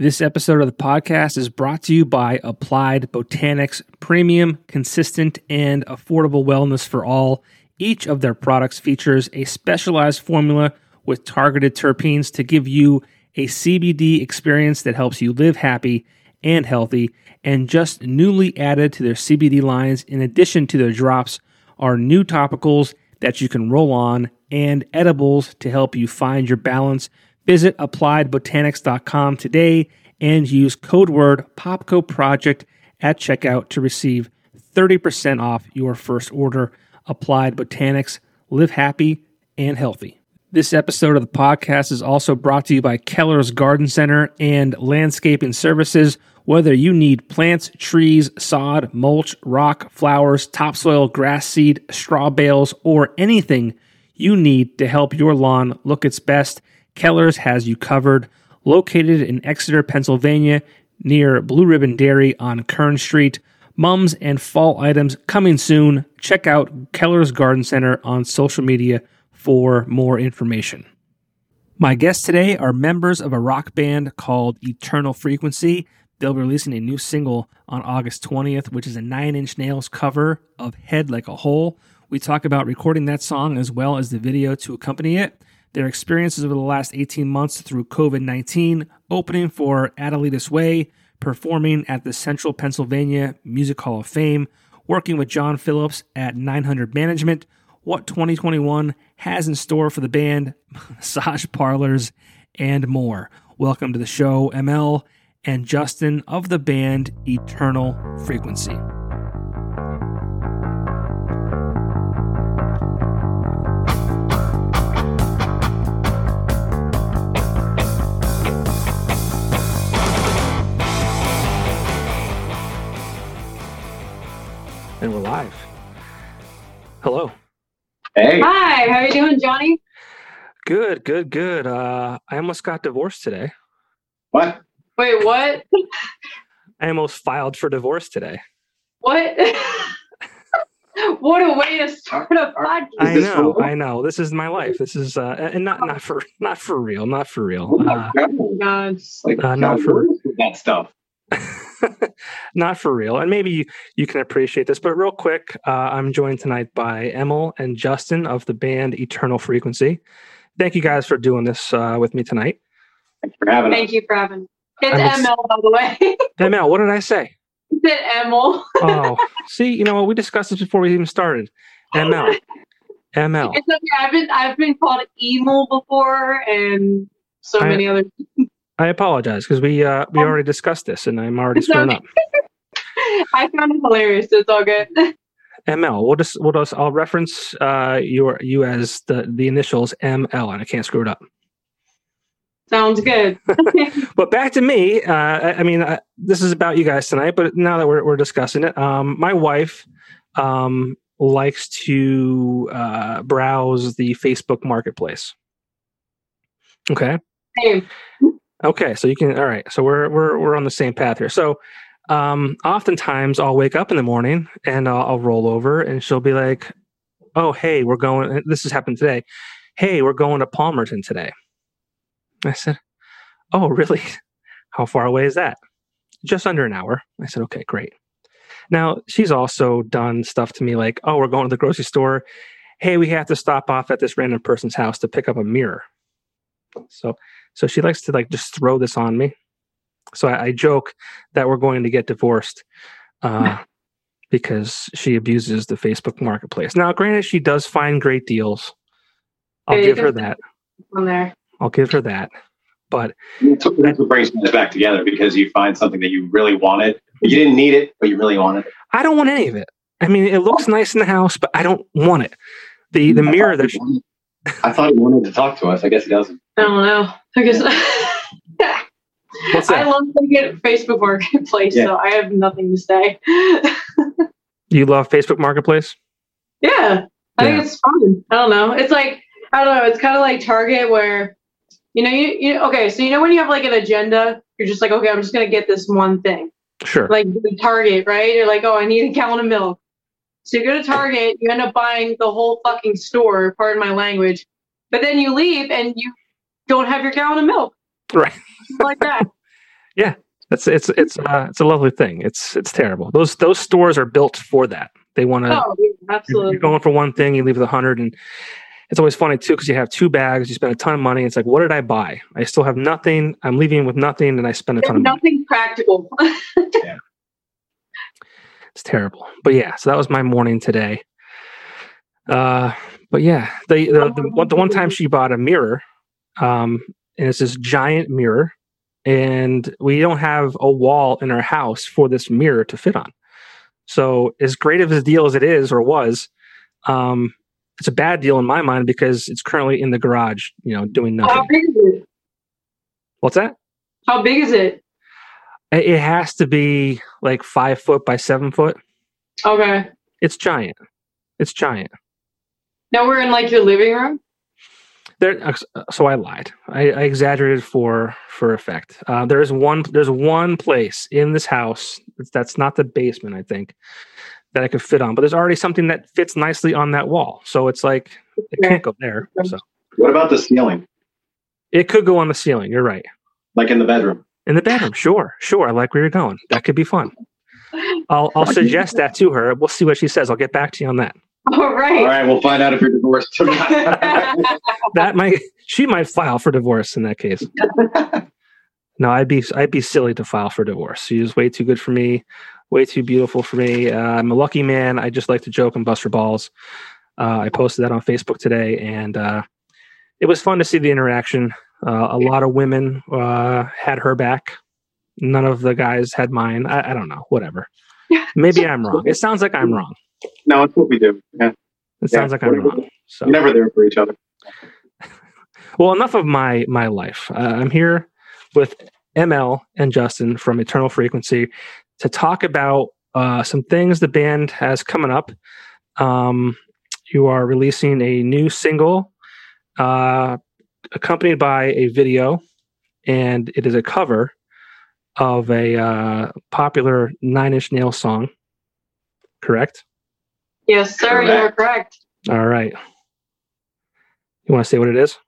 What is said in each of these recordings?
This episode of the podcast is brought to you by Applied Botanics Premium, consistent, and affordable wellness for all. Each of their products features a specialized formula with targeted terpenes to give you a CBD experience that helps you live happy and healthy. And just newly added to their CBD lines, in addition to their drops, are new topicals that you can roll on and edibles to help you find your balance. Visit appliedbotanics.com today and use code word POPKO project at checkout to receive 30% off your first order. Applied Botanics, live happy and healthy. This episode of the podcast is also brought to you by Keller's Garden Center and Landscaping Services. Whether you need plants, trees, sod, mulch, rock, flowers, topsoil, grass seed, straw bales, or anything you need to help your lawn look its best, Keller's has you covered. Located in Exeter, Pennsylvania, near Blue Ribbon Dairy on Kern Street. Mums and fall items coming soon. Check out Keller's Garden Center on social media for more information. My guests today are members of a rock band called Eternal Frequency. They'll be releasing a new single on August 20th, which is a Nine Inch Nails cover of Head Like a Hole. We talk about recording that song as well as the video to accompany it, their experiences over the last 18 months through COVID 19, opening for Adelitas Way, performing at the Central Pennsylvania Music Hall of Fame, working with John Phillips at 900 Management, what 2021 has in store for the band, massage parlors, and more. Welcome to the show, Emelle and Justin of the band Eternal Frequency. Live. Hello. Hey. Hi, how are you doing, Johnny? Good, good, good. Uh, I almost got divorced today. What? Wait, what? I almost filed for divorce today. What? what a way to start a podcast. I know. I know. This is my life. This is uh, and not not for not for real, not for real. Oh my Uh, God. God. Like Uh, not for- that stuff. not for real. And maybe you, you can appreciate this, but real quick, uh, I'm joined tonight by Emil and Justin of the band Eternal Frequency. Thank you guys for doing this uh, with me tonight. Thanks for having Thank us. you for having me. It's I was- ML, by the way. Emil, what did I say? it's Emil. Oh, see, you know what? We discussed this before we even started. ML. ML. It's okay. I've been I've been called Emil before and so I- many other I apologize because we uh, we already discussed this and I'm already screwing up. I found it hilarious. It's all good. ML. We'll just we'll just I'll reference uh, your you as the the initials ML and I can't screw it up. Sounds good. But back to me. Uh, I, I mean, uh, this is about you guys tonight. But now that we're we're discussing it, um, my wife um, likes to uh, browse the Facebook Marketplace. Okay. Same. Okay. So you can. All right. So we're we're we're on the same path here. So. Um, oftentimes I'll wake up in the morning and I'll, I'll roll over and she'll be like, "Oh, hey, we're going." This has happened today. Hey, we're going to Palmerton today. I said, "Oh, really? How far away is that?" Just under an hour. I said, "Okay, great." Now she's also done stuff to me like, "Oh, we're going to the grocery store. Hey, we have to stop off at this random person's house to pick up a mirror." So, so she likes to like just throw this on me. So I, I joke that we're going to get divorced uh, because she abuses the Facebook Marketplace. Now, granted, she does find great deals. I'll There you give her that. On there. I'll give her that. But That's what that's what brings us back together because you find something that you really wanted. You didn't need it, but you really wanted it. I don't want any of it. I mean, it looks nice in the house, but I don't want it. The the I mirror that she, wanted- I thought he wanted to talk to us. I guess he doesn't. I don't know. I guess what's I love looking at Facebook Marketplace, Yeah. so I have nothing to say. You love Facebook Marketplace? yeah, I Yeah. think it's fun. I don't know. It's like I don't know. It's kind of like Target, where you know, you, you okay. So you know when you have like an agenda, you're just like, okay, I'm just gonna get this one thing. Sure. Like the Target, right? You're like, oh, I need a gallon of milk. So you go to Target, you end up buying the whole fucking store. Pardon my language. But then you leave and you don't have your gallon of milk Right. like that. Yeah. That's it's it's uh, it's a lovely thing. It's it's terrible. Those those stores are built for that. They want to. Oh, yeah, absolutely. you're going for one thing, you leave with a hundred, and it's always funny too because you have two bags, you spend a ton of money. It's like, what did I buy? I still have nothing. I'm leaving with nothing, and I spend a ton There's of money. nothing practical. It's terrible. But yeah, so that was my morning today. Uh, but yeah, the the, the, one, the one time she bought a mirror, um, and it's this giant mirror, and we don't have a wall in our house for this mirror to fit on. So as great of a deal as it is or was, um, it's a bad deal in my mind because it's currently in the garage, you know, doing nothing. How big is it? What's that? How big is it? It it has to be like five foot by seven foot. Okay. It's giant. It's giant. Now we're in like your living room. There, uh, so I lied. I, I exaggerated for for effect. Uh, there is one. There's one place in this house that's- that's not the basement. I think that I could fit on, but there's already something that fits nicely on that wall. So it's like it can't go there. So What about the ceiling? it could go on the ceiling. You're right. Like in the bedroom? In the bedroom, sure, sure. I like where you're going. That could be fun. I'll I'll suggest that to her. We'll see what she says. I'll get back to you on that. All All right. right, we'll find out if you're divorced or not. That might she might file for divorce in that case. No, I'd be I'd be silly to file for divorce. She's way too good for me, way too beautiful for me. Uh, I'm a lucky man. I just like to joke and bust her balls. Uh, I posted that on Facebook today, and uh, it was fun to see the interaction. Uh, a lot of women uh, had her back. None of the guys had mine. I, I don't know. Whatever. Maybe I'm wrong. It sounds like I'm wrong. No, it's what we do. Yeah. It sounds like I'm wrong. So never there for each other. Well, enough of my my life. Uh, I'm here with Emelle and Justin from Eternal Frequency to talk about uh, some things the band has coming up. Um, you are releasing a new single, uh, accompanied by a video, and it is a cover of a uh, popular Nine Inch Nails song. Correct. Yes, sir. You are correct. All right. You want to say what it is?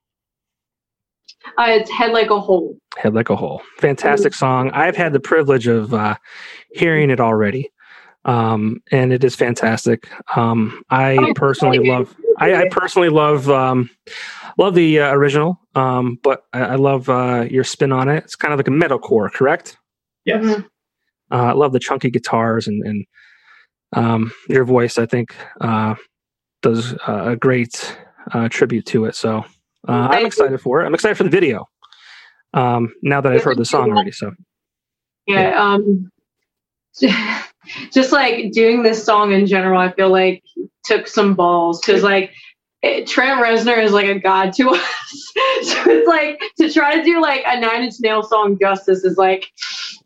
Uh, it's head like a hole. Head Like a Hole. Fantastic song. I've had the privilege of uh, hearing it already. Um, and it is fantastic. Um, I Oh, personally love. I, I personally love um, love the uh, original, um, but I, I love uh, your spin on it. It's kind of like a metalcore, correct? Yes. Mhm. Uh, I love the chunky guitars and, and um, your voice. I think uh, does uh, a great uh, tribute to it. So uh, I'm excited for it. I'm excited for the video. Um, now that I've heard the song already, so Yeah. Um, just like doing this song in general, I feel like took some balls because like it, Trent Reznor is like a god to us. so it's like to try to do like a Nine Inch Nail song justice is like,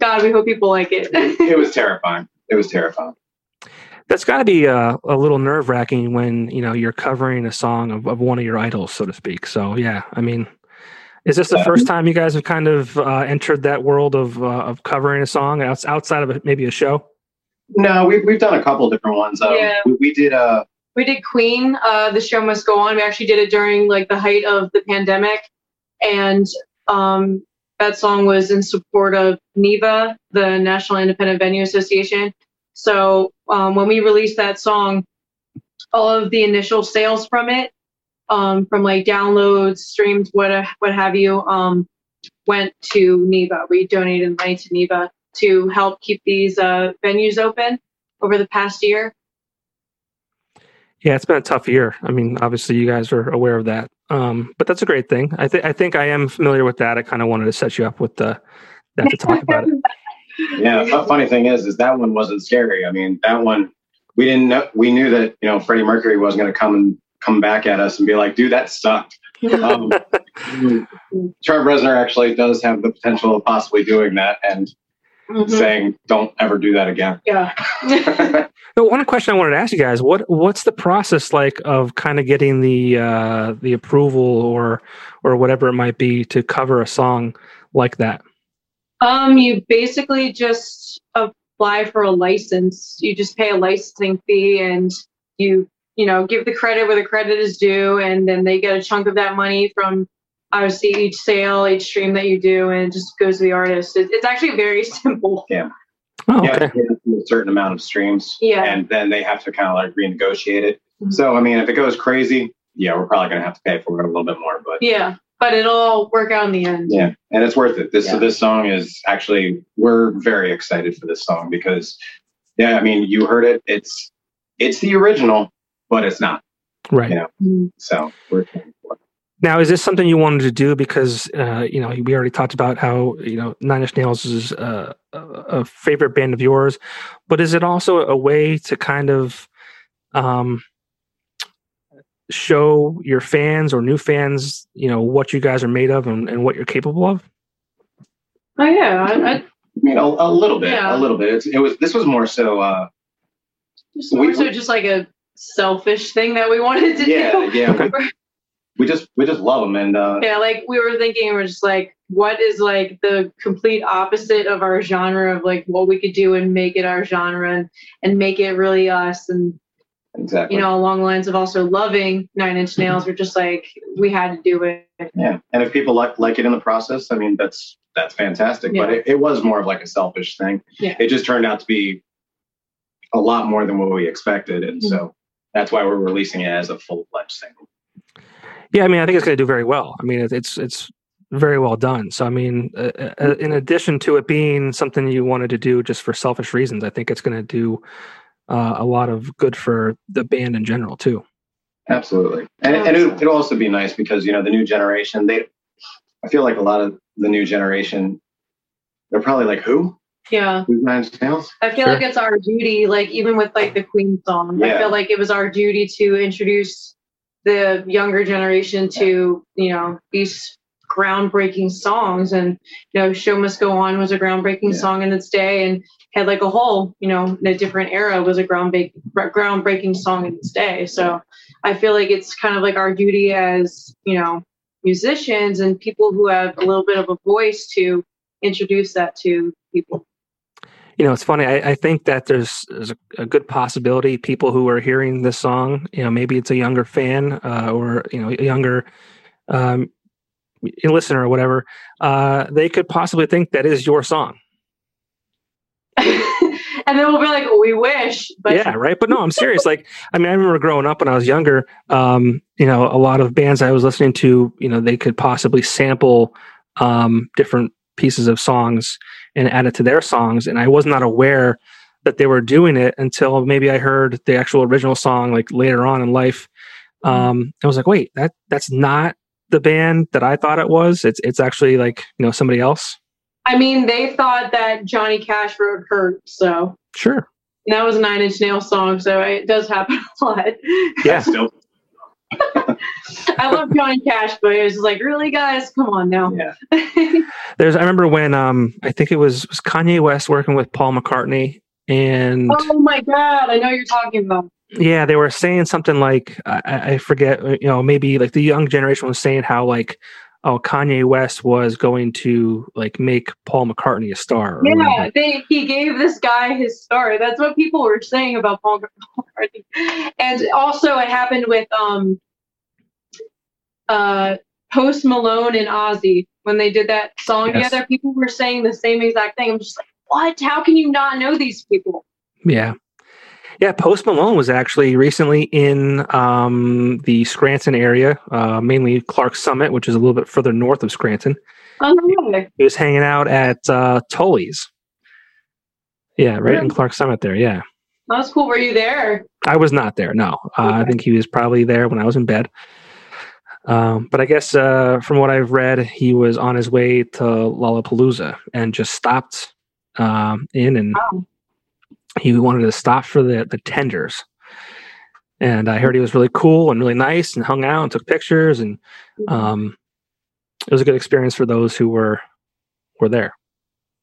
God, we hope people like it. It was terrifying. It was terrifying. That's got to be uh, a little nerve wracking when you know you're covering a song of, of one of your idols, so to speak. So yeah, I mean, is this the Yeah. first time you guys have kind of uh, entered that world of uh, of covering a song outside of a, maybe a show? No, we've, we've done a couple different ones. Um, Yeah. we, we did uh, we did Queen, uh, the show must go on. We actually did it during like the height of the pandemic, and um, that song was in support of NIVA, the National Independent Venue Association. So um, when we released that song, all of the initial sales from it, um, from like downloads, streams, what what have you, um, went to NIVA. We donated money to NIVA to help keep these uh, venues open over the past year. Yeah, it's been a tough year. I mean, obviously you guys are aware of that, um, but that's a great thing. I think I think I am familiar with that. I kind of wanted to set you up with the that to talk about it. yeah. The funny thing is, is that one wasn't scary. I mean, that one we didn't know. We knew that you know Freddie Mercury was going to come and come back at us and be like, "Dude, that sucked." Um, Trent Reznor actually does have the potential of possibly doing that and Mhm. saying, "Don't ever do that again." Yeah. But one question I wanted to ask you guys what what's the process like of kind of getting the uh, the approval or or whatever it might be to cover a song like that? Um, you basically just apply for a license. You just pay a licensing fee and you, you know, give the credit where the credit is due, and then they get a chunk of that money from obviously each sale, each stream that you do, and it just goes to the artist. It, it's actually very simple. Yeah. Oh, Yeah, okay. a certain amount of streams. Yeah. And then they have to kind of like renegotiate it. Mhm. So, I mean, if it goes crazy, yeah, we're probably going to have to pay for it a little bit more, but Yeah, but it'll all work out in the end. yeah, and it's worth it. This, so this song is actually, we're very excited for this song because, yeah, I mean, you heard it. It's, it's the original, but it's not. Right. Yeah. Mhm. So we're, Now, is this something you wanted to do because uh, you know we already talked about how you know Nine Inch Nails is uh, a, a favorite band of yours, but is it also a way to kind of um, show your fans or new fans, you know, what you guys are made of and, and what you're capable of? Oh yeah, I, I you know, a little bit, Yeah. a little bit. It's, it was, this was more so, uh, just We- more so just like a selfish thing that we wanted to yeah, do. yeah. Okay. We, we just, we just love them. And, uh, Yeah, like we were thinking, we're just like, what is like the complete opposite of our genre of like what we could do and make it our genre and, and make it really us and exactly. you know along the lines of also loving Nine Inch Nails. We're just like we had to do it. Yeah, and if people like like it in the process, I mean that's that's fantastic. But it, it was more of like a selfish thing. Yeah. It just turned out to be a lot more than what we expected, and Mhm. so that's why we're releasing it as a full fledged single. Yeah, I mean, I think it's going to do very well. I mean, it's it's very well done. So, I mean, uh, uh, in addition to it being something you wanted to do just for selfish reasons, I think it's going to do uh, a lot of good for the band in general too. Absolutely, and and it, it'll also be nice because you know the new generation. They, I feel like a lot of the new generation, they're probably like who Yeah, who's Nine Inch Nails? I feel Sure. like it's our duty. Like even with like the Queen song, I feel like it was our duty to introduce the younger generation to you know these groundbreaking songs and you know show must go on was a groundbreaking Yeah. song in its day and had like a whole you know in a different era was a groundbreaking groundbreaking song in its day so i feel like it's kind of like our duty as you know musicians and people who have a little bit of a voice to introduce that to people You know, it's funny. I, I think that there's, there's a, a good possibility people who are hearing this song, you know, maybe it's a younger fan uh, or you know a younger um, listener or whatever, uh, they could possibly think that is your song. and then we'll be like, we wish, but yeah, right. But no, I'm serious. Like, I mean, I remember growing up when I was younger. Um, you know, a lot of bands I was listening to, you know, they could possibly sample um, different pieces of songs and add it to their songs, and I was not aware that they were doing it until maybe I heard the actual original song like later on in life. Um, I was like, wait, that that's not the band that I thought it was. It's it's actually like you know somebody else. I mean, they thought that Johnny Cash wrote "Hurt," so Sure. and that was a Nine Inch Nails song. So it does happen a lot. Yeah. Still, I love Johnny Cash, but it was like, really, guys, come on now. yeah. There's I remember when um I think it was was Kanye West working with Paul McCartney and oh my god, I know you're talking about. Yeah they were saying something like I, I forget uh, you know maybe like the young generation was saying how like oh Kanye West was going to like make Paul McCartney a star Yeah, they, he gave this guy his star. That's what people were saying about Paul McCartney. And also, it happened with um, uh, Post Malone and Ozzy when they did that song Yes. together. People were saying the same exact thing. I'm just like, what? How can you not know these people? yeah yeah Post Malone was actually recently in um the Scranton area uh mainly Clarks Summit which is a little bit further north of Scranton Oh, he was hanging out at uh Tully's yeah right in Clarks Summit there yeah that was cool. Were you there? I was not there. No, uh, I think he was probably there when I was in bed. Um, but I guess uh, from what I've read, he was on his way to Lollapalooza and just stopped um, in, and Wow. He wanted to stop for the the tenders. And I heard he was really cool and really nice, and hung out and took pictures, and um, it was a good experience for those who were were there.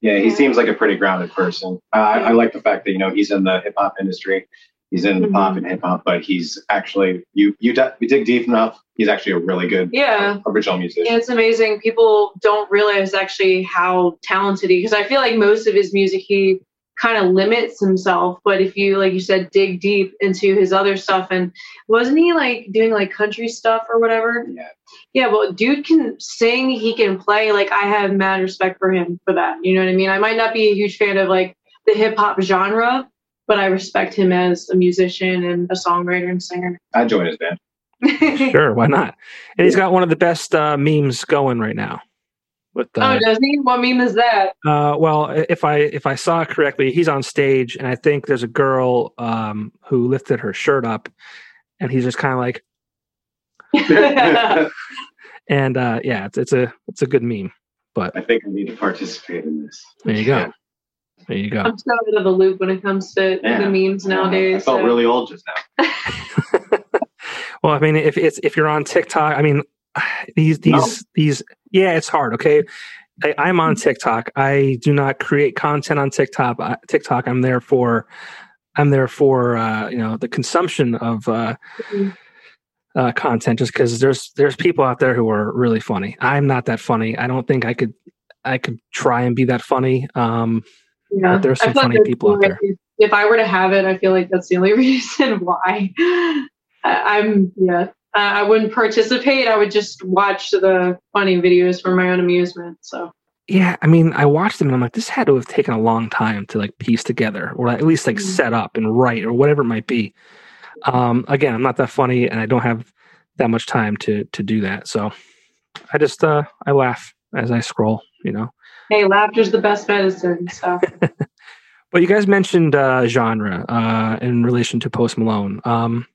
Yeah, he seems like a pretty grounded person. Uh, I, I like the fact that you know he's in the hip hop industry. He's in Mhm. pop and hip hop, but he's actually you you, di- you dig deep enough. He's actually a really good Yeah. original musician. Yeah, it's amazing. People don't realize actually how talented he because I feel like most of his music he kind of limits himself. But if you, like you said, dig deep into his other stuff, and wasn't he like doing like country stuff or whatever? Yeah. Yeah, well, dude can sing, he can play. Like, I have mad respect for him for that. You know what I mean? I might not be a huge fan of like the hip hop genre, but I respect him as a musician and a songwriter and singer. I'd join his band. Sure, why not? And he's got one of the best uh, memes going right now. With oh, uh, does he? What meme is that? uh, well, if I if I saw it correctly, he's on stage, and I think there's a girl um, who lifted her shirt up, and he's just kind of like, and uh, yeah, it's it's a it's a good meme. But I think I need to participate in this. there you go, there you go. I'm so out of the loop when it comes to Yeah. the memes nowadays. I felt so- really old just now. well, I mean, if it's if you're on TikTok, I mean, these these No. these yeah, it's hard. Okay, I, I'm on TikTok. I do not create content on TikTok. I, TikTok. I'm there for I'm there for uh, you know the consumption of uh, Mhm. uh, content, just because there's there's people out there who are really funny. I'm not that funny. I don't think I could I could try and be that funny. Um, Yeah, But there's some funny that's people out there. If I were to have it, I feel like that's the only reason why. I'm yeah. I I wouldn't participate. I would just watch the funny videos for my own amusement. So Yeah, I mean, I watched them and I'm like, this had to have taken a long time to like piece together, or at least like Mhm. set up and write, or whatever it might be. Um, again, I'm not that funny, and I don't have that much time to to do that. So I just uh, I laugh as I scroll, you know. hey, laughter's the best medicine. So But you guys mentioned uh, genre uh, in relation to Post Malone. Um,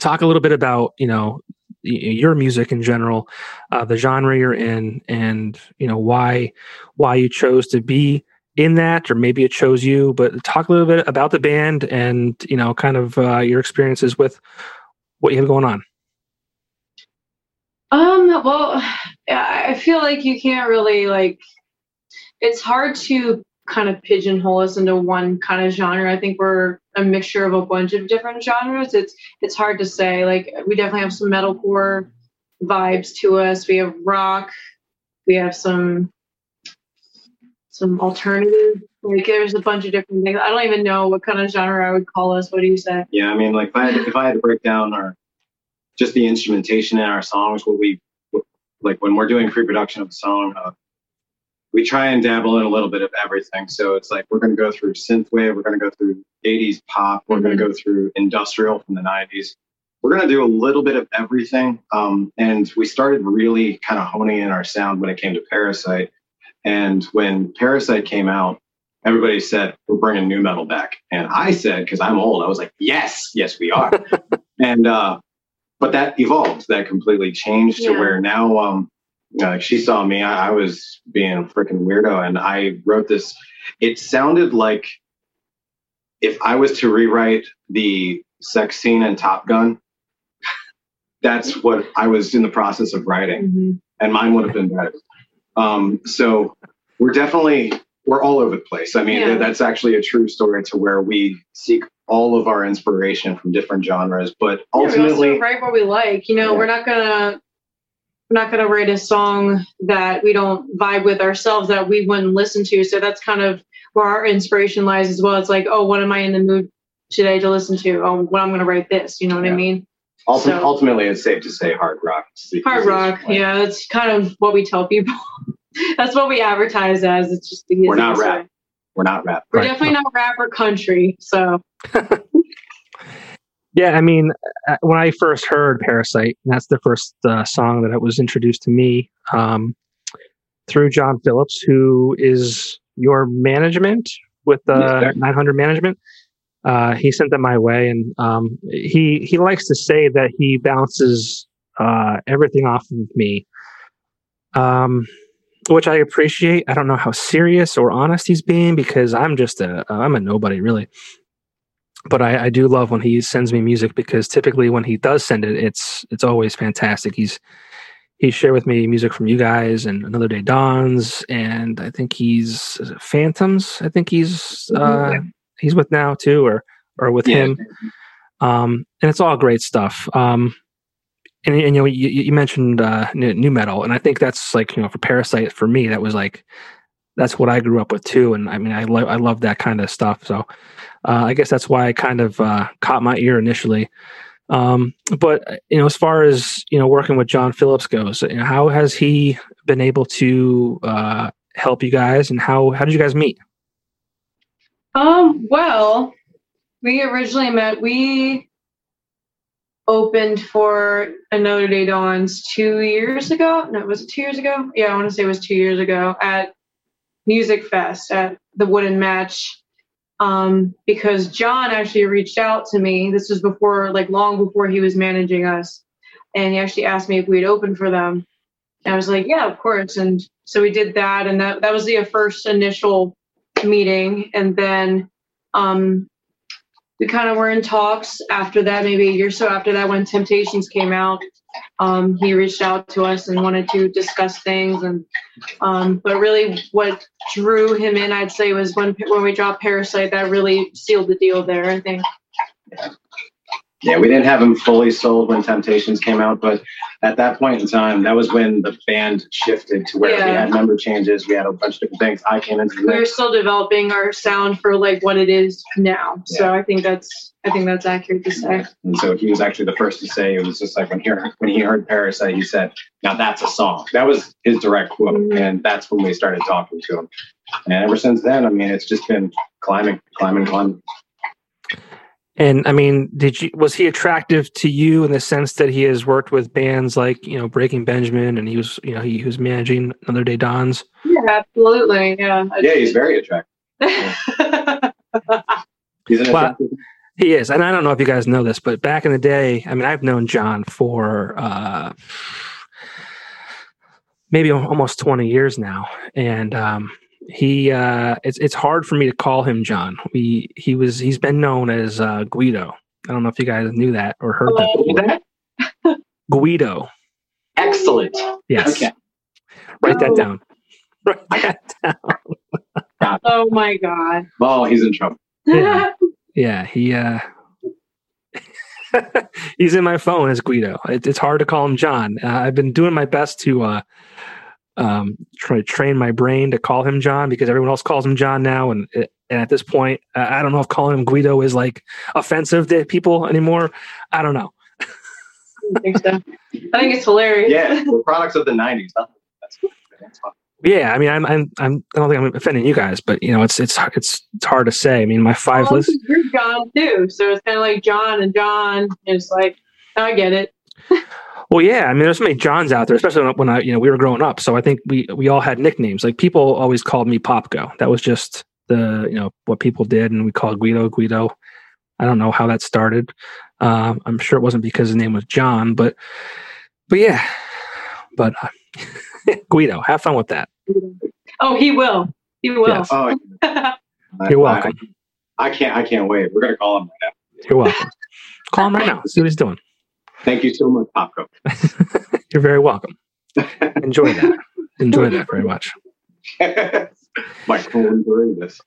talk a little bit about you know your music in general, uh, the genre you're in, and you know why why you chose to be in that, or maybe it chose you. But talk a little bit about the band and you know kind of uh, your experiences with what you have going on. Um, well, I feel like you can't really like it's hard to kind of pigeonhole us into one kind of genre. I think we're a mixture of a bunch of different genres. It's it's hard to say. Like we definitely have some metalcore vibes to us. We have rock. We have some some alternative. Like there's a bunch of different things. I don't even know what kind of genre I would call us. What do you say? Yeah, I mean, like if I had, if I had to break down our just the instrumentation in our songs, what we like when we're doing pre-production of a song, uh, we try and dabble in a little bit of everything. So it's like we're going to go through synthwave, we're going to go through 80s pop, we're going to go through industrial from the 90s. We're going to do a little bit of everything. Um, and we started really kind of honing in our sound when it came to Parasite. And when Parasite came out, everybody said we're bringing new metal back and i said because i'm old i was like yes yes we are and uh but that evolved that completely changed to where now um uh, she saw me I, I was being a freaking weirdo and i wrote this it sounded like if i was to rewrite the sex scene in top gun that's what i was in the process of writing Mhm. and mine would have been better. Um, so we're definitely we're all over the place. I mean, Yeah. that's actually a true story to where we seek all of our inspiration from different genres, but Yeah, we also ultimately, write what we like. You know, Yeah. we're not gonna we're not gonna write a song that we don't vibe with ourselves that we wouldn't listen to. So that's kind of where our inspiration lies as well. It's like, oh, what am I in the mood today to listen to? Oh, what I'm gonna write this. You know what I mean? ulti- so- ultimately, it's safe to say hard rock. Hard rock. way. Yeah, that's kind of what we tell people. that's what we advertise as. It's just the We're not rap. way. We're not rap. We're Right. definitely not rap or country. So Yeah, I mean, uh, when I first heard Parasite, that's the first uh, song that it was introduced to me um, through John Phillips, who is your management with Yes, uh, sir. 900 Management. Uh, he sent them my way, and um, he he likes to say that he bounces uh, everything off of me, um, which I appreciate. I don't know how serious or honest he's being because I'm just a I'm a nobody really but I, I do love when he sends me music because typically when he does send it, it's it's always fantastic. He's he shared with me music from you guys and Another Day Dawns, and I think he's Phantoms. I think he's uh, Mhm. he's with now too, or or with Yeah. him. Um, and it's all great stuff. Um, and, and you know you, you mentioned uh, new, new metal, and I think that's like you know for Parasite for me that was like that's what I grew up with too. And I mean, I love I love that kind of stuff. So uh, I guess that's why I kind of uh, caught my ear initially. Um, but you know, as far as you know, working with John Phillips goes, you know, how has he been able to uh, help you guys, and how how did you guys meet? Um. Well, we originally met. We opened for Another Day Dawns two years ago. No, was it two years ago? Yeah, I want to say it was two years ago at Music Fest at the Wooden Match. Um, because John actually reached out to me. This was before, like, long before he was managing us, and he actually asked me if we'd open for them. And I was like, yeah, of course. And so we did that, and that that was the first initial meeting, and then um, we kind of were in talks after that, maybe a year or so after that, when Temptations came out. Um, he reached out to us and wanted to discuss things, and um, but really, what drew him in, I'd say, was when when we dropped Parasite. That really sealed the deal there. I think. Yeah, we didn't have them fully sold when Temptations came out, but at that point in time, that was when the band shifted to where we had member changes. We had a bunch of different things. I came into the we were still developing our sound for like what it is now. So I think that's I think that's accurate to say. And so he was actually the first to say it was just like when he heard, when he heard Parasite, he said, "Now that's a song." That was his direct quote, Mhm. and that's when we started talking to him. And ever since then, I mean, it's just been climbing, climbing, climbing. And I mean, did you was he attractive to you in the sense that he has worked with bands like you know Breaking Benjamin, and he was you know he, he was managing Another Day Dawns. Yeah, absolutely. Yeah. Yeah, he's very attractive. He's an Wow. attractive. He is, and I don't know if you guys know this, but back in the day, I mean, I've known John for uh, maybe almost twenty years now, and um, he uh, it's it's hard for me to call him John. We he was he's been known as uh, Guido. I don't know if you guys knew that or heard that. Oh. Guido. Excellent. Yes. Okay. Write that Oh. down. Write that down. oh my god. Oh, he's in trouble. Yeah. Yeah, he uh he's in my phone as Guido. It, it's hard to call him John. Uh, I've been doing my best to uh um try to train my brain to call him John because everyone else calls him John now and and at this point I don't know if calling him Guido is like offensive to people anymore. I don't know. I think so. I think it's hilarious. Yeah, we're products of the '90s. That's, that's. Yeah, I mean I'm I'm, I'm I don't think I'm offending you guys, but you know it's it's it's it's hard to say. I mean my five Well, list you're John too, so it's kind of like John and John. It's like I get it. Well, yeah, I mean, there's so many Johns out there, especially when I, you know, we were growing up. So I think we we all had nicknames. Like people always called me Popko. That was just the you know what people did, and we called Guido Guido. I don't know how that started. Um, I'm sure it wasn't because his name was John, but but yeah, but uh, Guido, have fun with that. Oh, he will. He will. Yes. Oh, You're welcome. I, I can't. I can't wait. We're gonna call him right now. You're welcome. Call him right now. See what he's doing. Thank you so much, Popko. You're very welcome. Enjoy that. Enjoy that very much. My phone during this.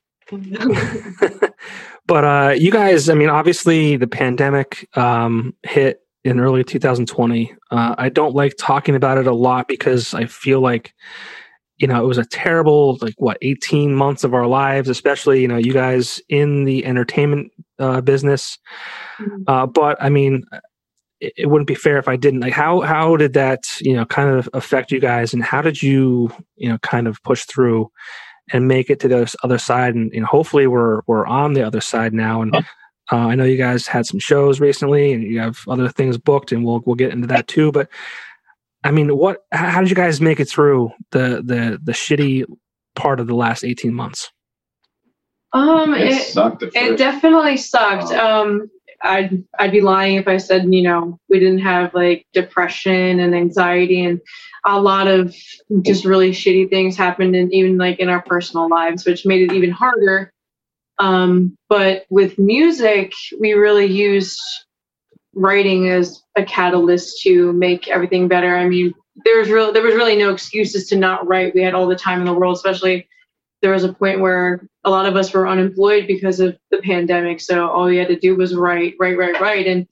but uh, you guys, I mean, obviously the pandemic um, hit in early 2020. Uh, I don't like talking about it a lot because I feel like, you know, it was a terrible, like, what, 18 months of our lives, especially, you know, you guys in the entertainment uh, business. Uh, but I mean, it, it wouldn't be fair if I didn't. Like, how how did that, you know, kind of affect you guys, and how did you, you know, kind of push through and make it to the other side? And, you know, hopefully we're we're on the other side now. And uh, I know you guys had some shows recently, and you have other things booked, and we'll we'll get into that too. But I mean, what? How how did you guys make it through the the the shitty part of the last eighteen months? Um, It, it, sucked it definitely sucked. Oh. Um, I'd I'd be lying if I said you know we didn't have like depression and anxiety and a lot of just really shitty things happened and even like in our personal lives, which made it even harder. Um, but with music, we really used writing as a catalyst to make everything better. I mean, there was real there was really no excuses to not write. We had all the time in the world, especially there was a point where a lot of us were unemployed because of the pandemic. So all we had to do was write, write, write, write. And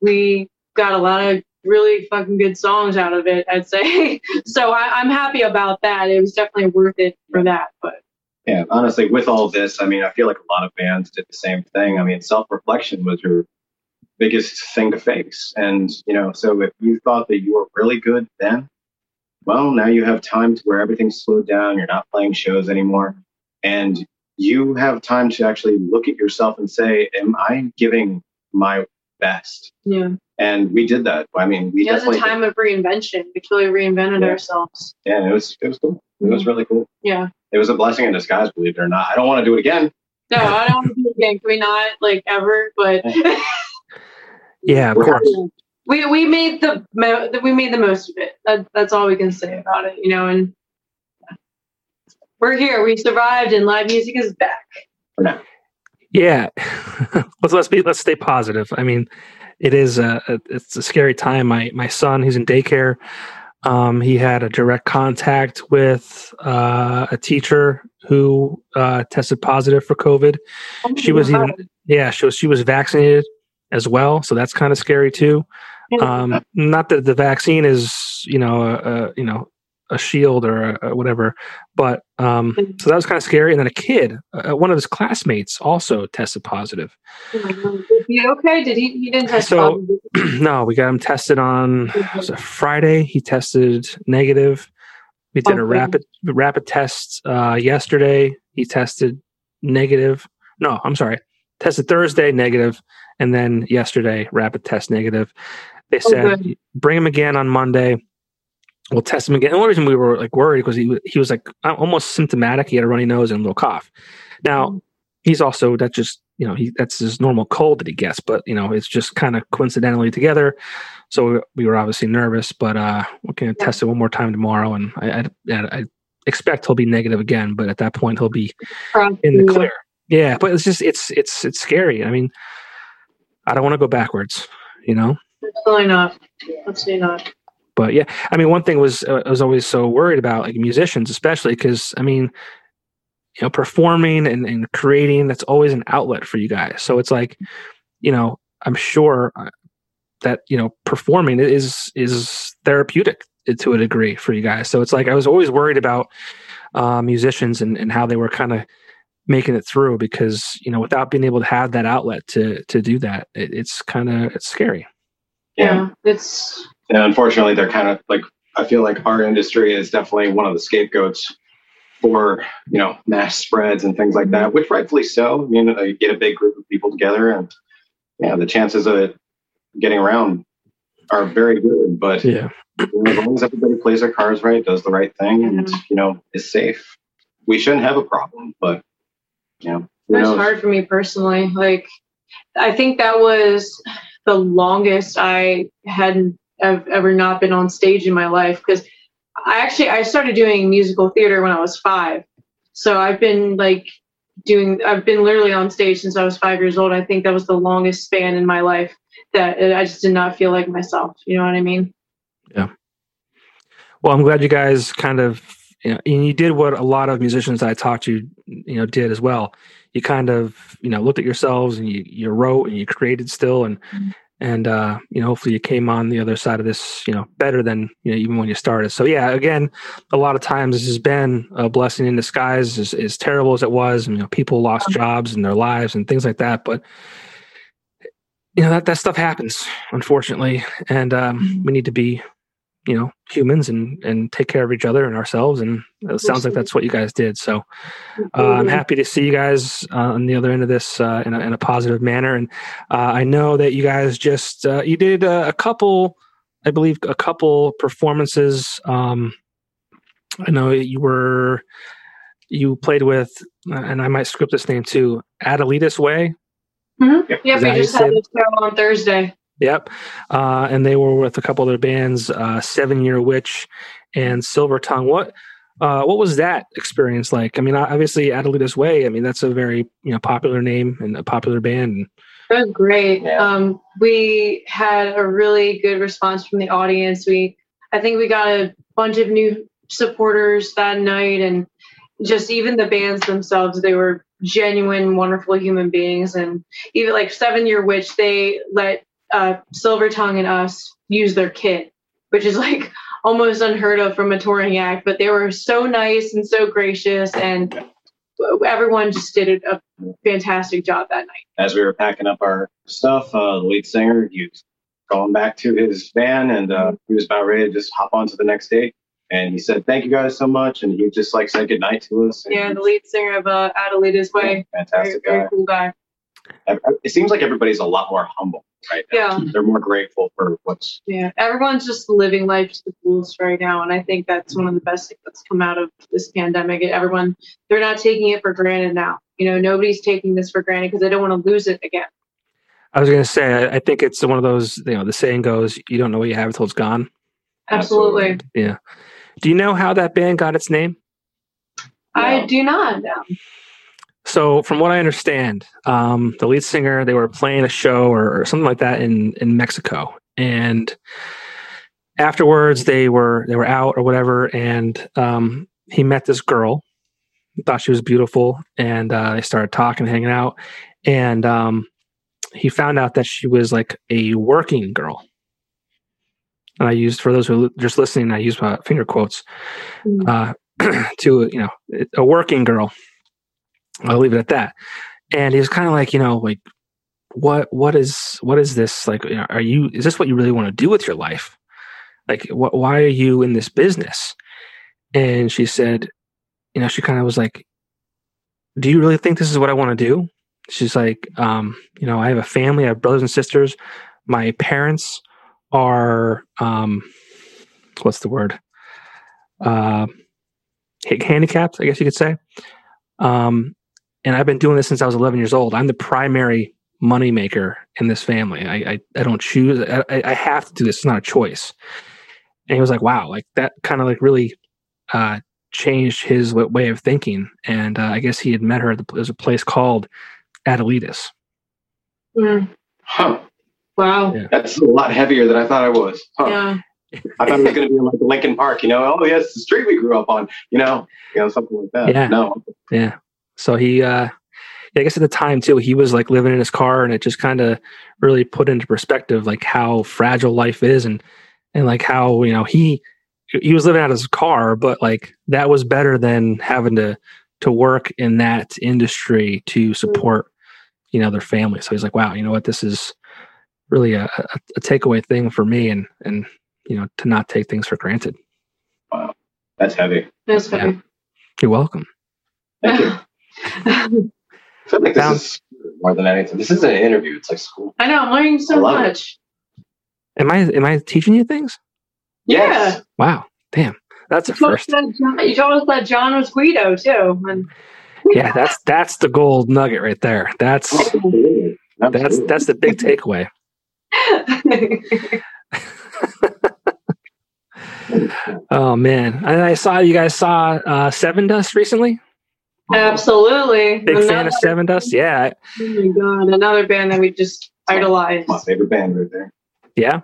we got a lot of really fucking good songs out of it. I'd say so. I, I'm happy about that. It was definitely worth it for that. But Yeah, honestly, with all this, I mean, I feel like a lot of bands did the same thing. I mean, self reflection was your biggest thing to face. And, you know, so if you thought that you were really good then, well, now you have time to where everything's slowed down, you're not playing shows anymore, and you have time to actually look at yourself and say, Am I giving my best? yeah, And we did that. I mean, we it was a definitely, time of reinvention. We truly reinvented Yeah. ourselves. yeah, it was, it was cool. It was really cool. Yeah. It was a blessing in disguise, believe it or not. I don't want to do it again. No, I don't want to do it again. Can we not like ever? But Yeah, of We're course. We we made the mo- we made the most of it. That, that's all we can say about it, you know. And we're here. We survived, and live music is back. Yeah, let's let's be let's stay positive. I mean, it is a, a it's a scary time. My my son, he's in daycare. Um, he had a direct contact with uh, a teacher who uh, tested positive for COVID. She was even yeah, she was she was vaccinated as well, so that's kind of scary too. Um, not that the vaccine is you know a, a you know a shield or a, a whatever, but um, so that was kind of scary. And then a kid, uh, one of his classmates, also tested positive. Is he okay? Did he? He didn't test So- positive. no, we got him tested on it Friday. He tested negative. We did a rapid rapid test uh, yesterday. He tested negative. No, I'm sorry. Tested Thursday negative, and then yesterday rapid test negative. They Oh, said good. bring him again on Monday. We'll test him again. The only reason we were like worried because he he was like almost symptomatic. He had a runny nose and a little cough. Now he's also that just you know he that's his normal cold that he gets, but you know it's just kind of coincidentally together. So we, we were obviously nervous, but uh, we're gonna Yeah. test it one more time tomorrow, and I, I, I expect he'll be negative again. But at that point, he'll be in the clear. Yeah, but it's just it's it's it's scary. I mean, I don't want to go backwards, you know. Absolutely not. Absolutely not. But yeah, I mean, one thing was uh, I was always so worried about like musicians, especially because I mean, you know, performing and, and creating that's always an outlet for you guys. So it's like, you know, I'm sure uh, that you know performing is is therapeutic to a degree for you guys. So it's like I was always worried about uh, musicians and, and how they were kind of making it through because you know without being able to have that outlet to to do that, it, it's kind of it's scary. Yeah, it's And unfortunately, they're kind of like, I feel like our industry is definitely one of the scapegoats for, you know, mass spreads and things like that, which rightfully so. I mean, uh, you get a big group of people together and, yeah, the chances of it getting around are very good. But Yeah. you know, as long as everybody plays their cards right, does the right thing, and, you know, is safe, we shouldn't have a problem. But, you know, who That's knows? hard for me personally. Like, I think that was the longest I had have ever not been on stage in my life because I actually I started doing musical theater when I was five. So I've been like doing I've been literally on stage since I was five years old. I think that was the longest span in my life that I just did not feel like myself. You know what I mean? Yeah. Well, I'm glad you guys kind of, you know, and you did what a lot of musicians I talked to, you know, did as well. You kind of, you know, looked at yourselves and you, you wrote and you created still, and and uh, you know, hopefully you came on the other side of this, you know, better than you know even when you started. So yeah, again, a lot of times this has been a blessing in disguise. As, as terrible as it was, and, you know, people lost jobs and their lives and things like that, but. You know that that stuff happens, unfortunately, and um, we need to be you know humans and and take care of each other and ourselves and it sounds like that's what you guys did. So uh, i'm happy to see you guys uh, on the other end of this uh, in, a, in a positive manner. And uh, i know that you guys just uh, you did uh, a couple i believe a couple performances. Um, i know you were you played with and i might script this name too adelitas way. Yep, Is we that how you just had it? this show on Thursday. Yep. Uh, and they were with a couple other bands, uh, Seven Year Witch and Silver Tongue. What uh, what was that experience like? I mean, obviously, Adelitas Way. I mean, that's a very you know popular name and a popular band. It was great. Yeah. Um, we had a really good response from the audience. We, I think we got a bunch of new supporters that night, and just even the bands themselves, they were genuine, wonderful human beings. And even like Seven Year Witch, they let uh, Silver Tongue and us use their kit, which is like almost unheard of from a touring act. But they were so nice and so gracious, and everyone just did a fantastic job that night. As we were packing up our stuff, uh, the lead singer he was going back to his van, and uh, he was about ready to just hop on to the next day. And he said, "Thank you guys so much," and he just like said goodnight to us. Yeah, the lead singer of uh, Adelitas Way, fantastic very, guy. very cool guy. It seems like everybody's a lot more humble right now. Yeah. They're more grateful for what's Yeah, everyone's just living life to the fullest right now, and I think that's one of the best things that's come out of this pandemic. Everyone, they're not taking it for granted now. You know, nobody's taking this for granted because they don't want to lose it again. I was going to say, I, I think it's one of those, you know, the saying goes, you don't know what you have until it's gone. Absolutely, Yeah. Do you know how that band got its name? I No. do not know. So, from what I understand, um, the lead singer they were playing a show or, or something like that in in Mexico, and afterwards they were they were out or whatever, and um, he met this girl, thought she was beautiful, and uh, they started talking, hanging out, and um, he found out that she was like a working girl. And I used for those who are just listening, I use uh, finger quotes Mm. uh, to you know a working girl. I'll leave it at that. And he was kind of like, you know, like what what is what is this like? Are you is this what you really want to do with your life? Like, what? Why are you in this business? And she said, you know, she kind of was like, "Do you really think this is what I want to do?" She's like, um, you know, I have a family, I have brothers and sisters. My parents are, um, what's the word? Uh, handicapped, I guess you could say. Um, and I've been doing this since I was 11 years old. I'm the primary money maker in this family. I, I, I don't choose. I, I I have to do this. It's not a choice. And he was like, wow, like that kind of like really uh, changed his way of thinking. And uh, I guess he had met her at the, there's a place called Adelitas. Mm, huh. wow. Yeah. That's a lot heavier than I thought I was. Huh. Yeah. I thought it was going to be like Lincoln Park, you know. Oh, yes, the street we grew up on, you know, you know, something like that. Yeah. No, Yeah. So he, uh, I guess at the time too, he was like living in his car, and it just kind of really put into perspective like how fragile life is, and and like how you know he he was living out of his car, but like that was better than having to to work in that industry to support you know their family. So he's like, wow, you know what, this is really a, a, a takeaway thing for me, and and you know to not take things for granted. Wow, that's heavy. That's Yeah. You're welcome. Thank you. I feel like this is more than anything. This isn't an interview. It's like school. I know. I'm learning so I love it. much. Am I am I teaching you things? Yes. Wow, damn, that's a You told, us first. that John, you told us that John was Guido too. And Yeah, that's that's the gold nugget right there. That's Absolutely. that's Absolutely. that's the big takeaway. Oh man, and I saw you guys saw uh, Sevendust recently. Absolutely. Big fan Another- of Sevendust. Yeah, Oh my god, another band that we just idolize. my favorite band right there. yeah,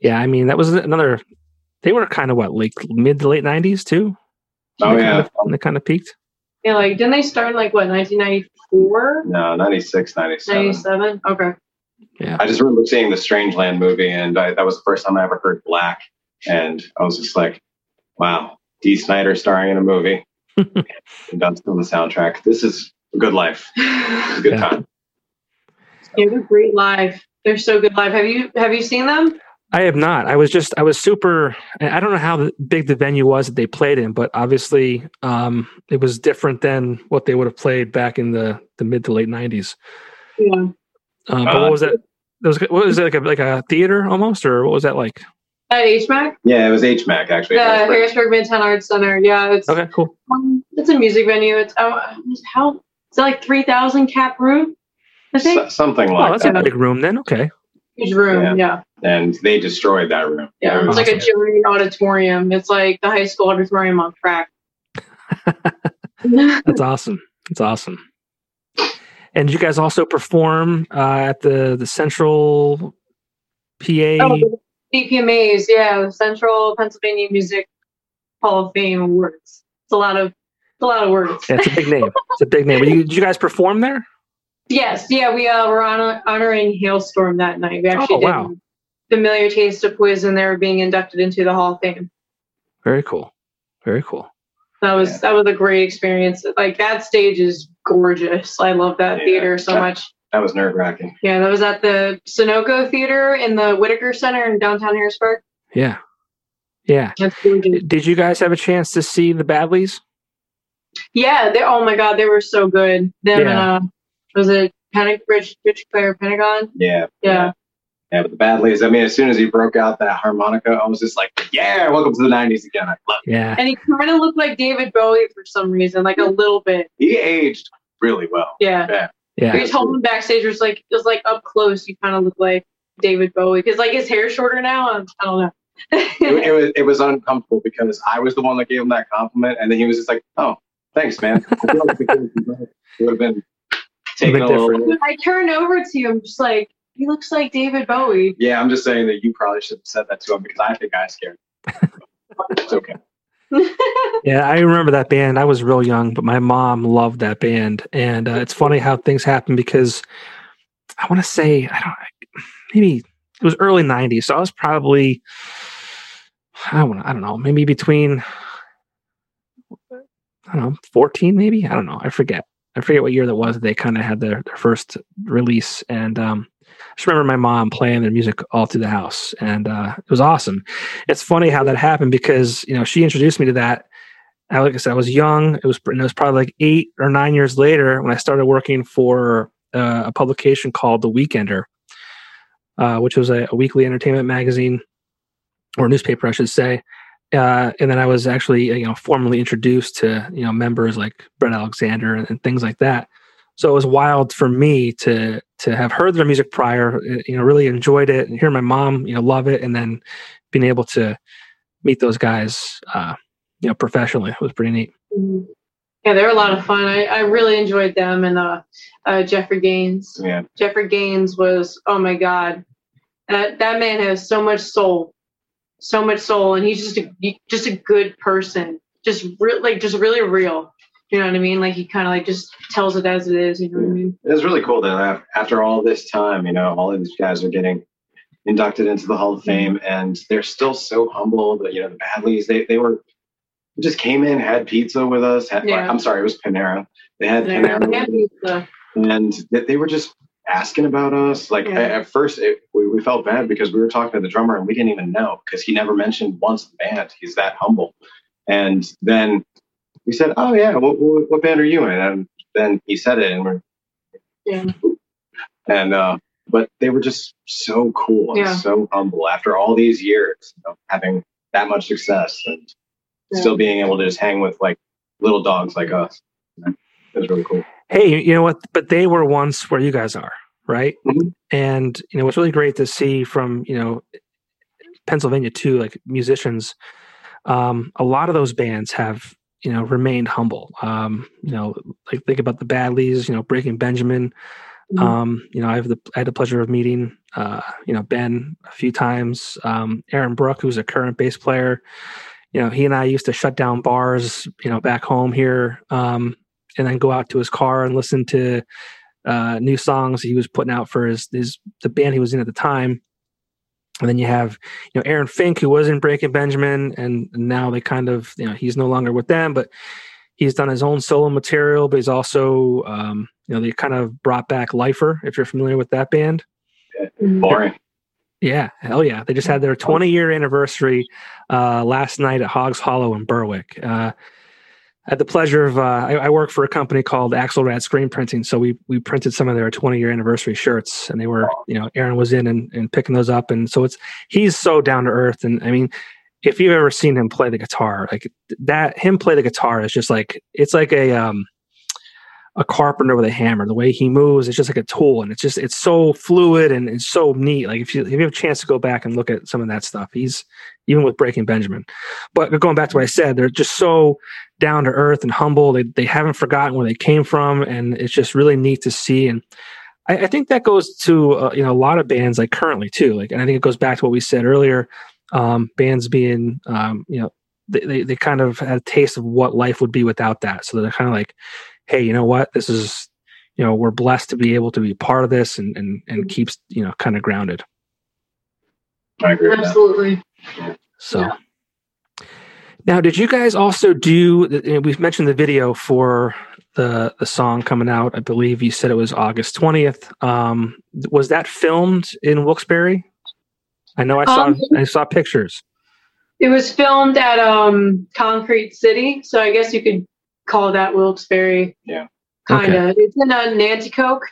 yeah. I mean, that was another. They were kind of what, like mid to late '90s too. Oh They yeah. kind of, they kind of peaked. Yeah, like didn't they start in like what 1994, No, 96, 97. 97? Okay. Yeah. I just remember seeing the Strangeland movie, and I, that was the first time I ever heard Black, and I was just like, "Wow, Dee Snider starring in a movie, and Dust on the soundtrack. This is a good life. A good Yeah. time." Yeah, they're great live. They're so good live. Have you have you seen them? I have not. I was just I was super. I don't know how big the venue was that they played in, but obviously um, it was different than what they would have played back in the the mid to late '90s. Yeah. Um, but Uh, what was that? That was what was it like a like a theater almost, or what was that like? At HMAC? Yeah, it was HMAC actually. The Harrisburg. Harrisburg Midtown Arts Center. Yeah, it's Okay, cool. um, it's a music venue. It's uh, how it's like three thousand cap room. I think So- something Oh, like that's that. a big room then. Okay. huge room. Yeah. Yeah, And they destroyed that room. yeah. It It's was- like a giant auditorium. It's like the high school auditorium on crack. That's awesome. That's awesome. And you guys also perform uh, at the the Central PA? Oh, the CPMAs, yeah, Central Pennsylvania Music Hall of Fame awards. It's a lot of it's a lot of words. Yeah, it's a big name. It's a big name. But you, did you guys perform there? Yes, yeah, we uh, were honor- honoring Halestorm that night. We actually Oh, did wow. Familiar Taste of Poison. They were being inducted into the Hall of Fame. Very cool. Very cool. That was Yeah. that was a great experience. Like that stage is gorgeous. I love that Yeah. theater so much. That was nerve wracking. Yeah, that was at the Sunoco Theater in the Whitaker Center in downtown Harrisburg. Yeah. Yeah. Did you guys have a chance to see the Badlees? Yeah, they oh my god, they were so good. Them Yeah. and uh was it Panic Rich Rich Player Pentagon? Yeah. Yeah. Yeah, but the Badlees, I mean, as soon as he broke out that harmonica, I was just like, yeah, welcome to the 90s again. I love it. Yeah. And he kind of looked like David Bowie for some reason, like a little bit. He aged really well. Yeah. Yeah. We told him backstage, it was like, it was like up close, you kind of look like David Bowie. Because like his hair's shorter now. and I don't know. It, it was, it was uncomfortable because I was the one that gave him that compliment, and then he was just like, oh, thanks, man. I feel like it would have been taken a little. I turned over to him, just like, he looks like David Bowie. Yeah, I'm just saying that you probably should have said that to him because I think I scared. him. it's okay. Yeah, I remember that band. I was real young, but my mom loved that band, and uh, it's funny how things happen because I want to say I don't maybe it was early '90s, so I was probably I don't I don't know maybe between I don't know 14 maybe? I don't know I forget. I forget what year that was they kind of had their, their first release, and um, just remember my mom playing their music all through the house, and uh, it was awesome. It's funny how that happened because you know she introduced me to that. I, like I said, I was young. It was it was probably like eight or nine years later when I started working for uh, a publication called The Weekender, uh, which was a, a weekly entertainment magazine or newspaper, I should say. Uh, and then I was actually you know formally introduced to you know members like Bret Alexander and, and things like that. So it was wild for me to to have heard their music prior, uh, you know, really enjoyed it, and hear my mom, you know, love it, and then being able to meet those guys, uh, you know, professionally was pretty neat. Mhm. Yeah, they were a lot of fun. I, I really enjoyed them and uh, uh, Jeffrey Gaines. Yeah. Jeffrey Gaines was oh my god, that that man has so much soul, so much soul, and he's just a just a good person, just re- like just really real. You know what I mean? Like he kind of like just tells it as it is. You know what I mean? It was really cool that af- after all this time, you know, all of these guys are getting inducted into the Hall of Fame, and they're still so humble. That you know, the Badlees, they they were just came in, had pizza with us. Had, Yeah. I'm sorry, it was Panera. They had Panera, with pizza. and they, they were just asking about us. Like Yeah. at, at first, it, we, we felt bad because we were talking to the drummer, and we didn't even know because he never mentioned once the band. He's that humble. And then we said, "Oh yeah, what, what, what band are you in?" And then he said it, and we're Yeah. and uh, but they were just so cool and Yeah. so humble after all these years, you know, having that much success and Yeah. still being able to just hang with like little dogs like us. It was really cool. Hey, you know what? But they were once where you guys are, right? Mhm. And you know, it's really great to see from you know Pennsylvania too, like musicians. Um, a lot of those bands have you know remained humble. Um, you know, like think about the Badlees, you know, Breaking Benjamin. Mhm. Um, you know, I have the I had the pleasure of meeting uh, you know Ben a few times. Um, Aaron Bruch, who's a current bass player. You know, he and I used to shut down bars, you know, back home here, um, and then go out to his car and listen to uh, new songs he was putting out for his, his the band he was in at the time. And then you have, you know, Aaron Fink, who was in Breaking Benjamin, and now they kind of, you know, he's no longer with them, but he's done his own solo material. But he's also, um, you know, they kind of brought back Lifer, if you're familiar with that band. Boring. Yeah, hell yeah. They just had their 20 year anniversary uh, last night at Hogs Hollow in Berwick. Uh, I had the pleasure of, uh, I, I work for a company called Axelrad Screen Printing. So we, we printed some of their 20 year anniversary shirts and they were, you know, Aaron was in and, and picking those up. And so it's, he's so down to earth. And I mean, if you've ever seen him play the guitar, like that, him play the guitar is just like, it's like a, um, a carpenter with a hammer. The way he moves, it's just like a tool, and it's just it's so fluid and it's so neat. Like if you if you have a chance to go back and look at some of that stuff, he's even with Breaking Benjamin. But going back to what I said, they're just so down to earth and humble. They they haven't forgotten where they came from, and it's just really neat to see. And I, I think that goes to uh, you know a lot of bands like currently too. Like, and I think it goes back to what we said earlier. Um, bands being um, you know they, they they kind of had a taste of what life would be without that, so they're kind of like hey, you know what? This is, you know we're blessed to be able to be part of this and and, and keeps you know kind of grounded. I agree. Absolutely. So. Yeah. Now, did you guys also do? We've mentioned the video for the the song coming out. I believe you said it was August twentieth. Um, was that filmed in Wilkes-Barre? I know I saw Um, I saw pictures. It was filmed at um Concrete City, so I guess you could call that Wilkes-Barre. Yeah. Kind of. It's in uh, Nanticoke,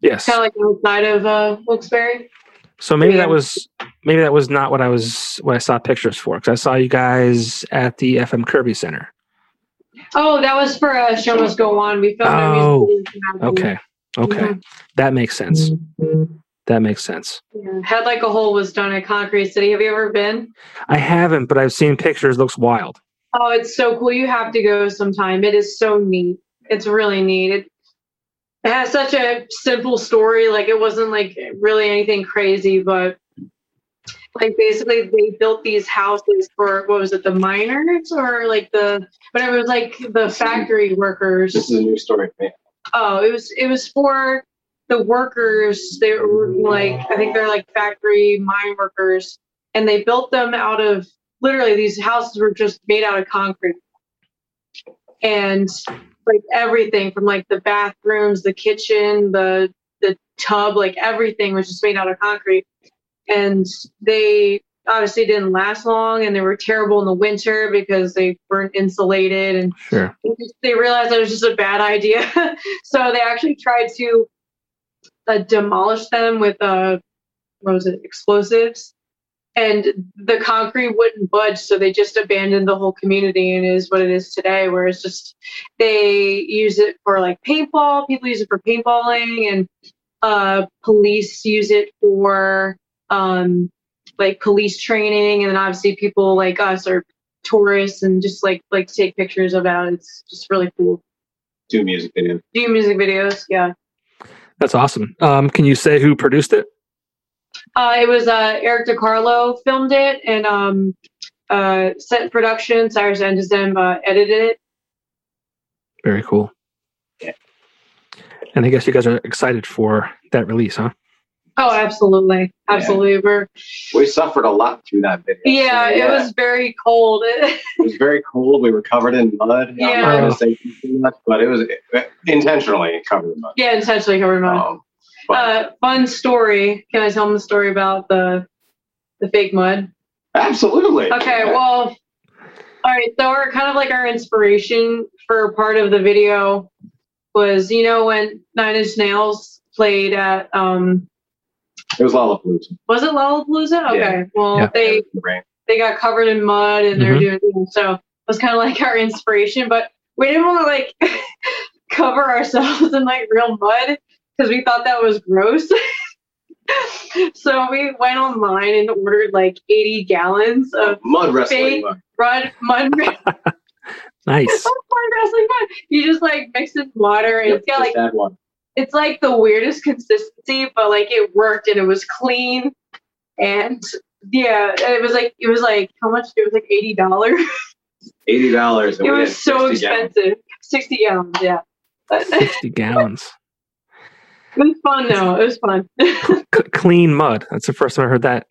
Yes. kind of like outside of uh, Wilkes-Barre. So maybe that was maybe that was not what I was what I saw pictures for because I saw you guys at the FM Kirby Center. Oh, that was for uh, Show Must Go On. We filmed Oh, music video for that. Okay, okay, Mhm. that makes sense. That makes sense. Yeah. Head Like a Hole was done at Concrete City. Have you ever been? I haven't, but I've seen pictures. Looks wild. Oh, it's so cool. You have to go sometime. It is so neat. It's really neat. It, it has such a simple story. Like it wasn't like really anything crazy, but like basically they built these houses for what was it, the miners or like the whatever it was like the factory workers. This is a new story for me. Oh, it was it was for the workers. They were like I think they're like factory mine workers, and they built them out of literally these houses were just made out of concrete, and like everything from like the bathrooms, the kitchen, the the tub, like everything was just made out of concrete, and they obviously didn't last long, and they were terrible in the winter because they weren't insulated and Sure. they realized it was just a bad idea. so they actually tried to uh, demolish them with uh, what was it, explosives, and the concrete wouldn't budge. So they just abandoned the whole community, and it is what it is today. Where it's just they use it for like paintball. People use it for paintballing, and uh, police use it for um, like police training, and then obviously people like us are tourists and just like like take pictures about. It's just really cool. Do music videos Do music videos, yeah. That's awesome. Um, can you say who produced it? Uh, it was uh, Eric DiCarlo filmed it, and um, uh, set production. Cyrus Endesem uh, edited it. Very cool. Yeah. And I guess you guys are excited for that release, huh? Oh, absolutely, absolutely. We're We suffered a lot through that video. yeah, So, it was very cold. It was very cold. We were covered in mud. I'm Yeah. not going to say too much, but it was intentionally covered in mud. yeah, intentionally covered in mud. Um, but Uh, fun story. Can I tell them the story about the the fake mud? absolutely. Okay, well, all right. So our kind of like our inspiration for part of the video was, you know, when Nine Inch Nails played at, um, it was Lollapalooza. was it Lollapalooza? Okay, Yeah. well, Yeah. they they got covered in mud and they're Mhm. doing so. It was kind of like our inspiration, but we didn't want to like cover ourselves in like real mud because we thought that was gross. so we went online and ordered like 80 gallons oh, of Mud wrestling. Mud. mud mud Nice. mud wrestling mud. You just like mix it in water and it's got like add one. it's like the weirdest consistency, but like it worked and it was clean. And yeah, it was like it was like how much? It was like eighty dollars. Eighty dollars. It was so expensive. Sixty gallons, yeah. But it 60 gallons. was fun though. It was fun. C- clean mud. That's the first time I heard that.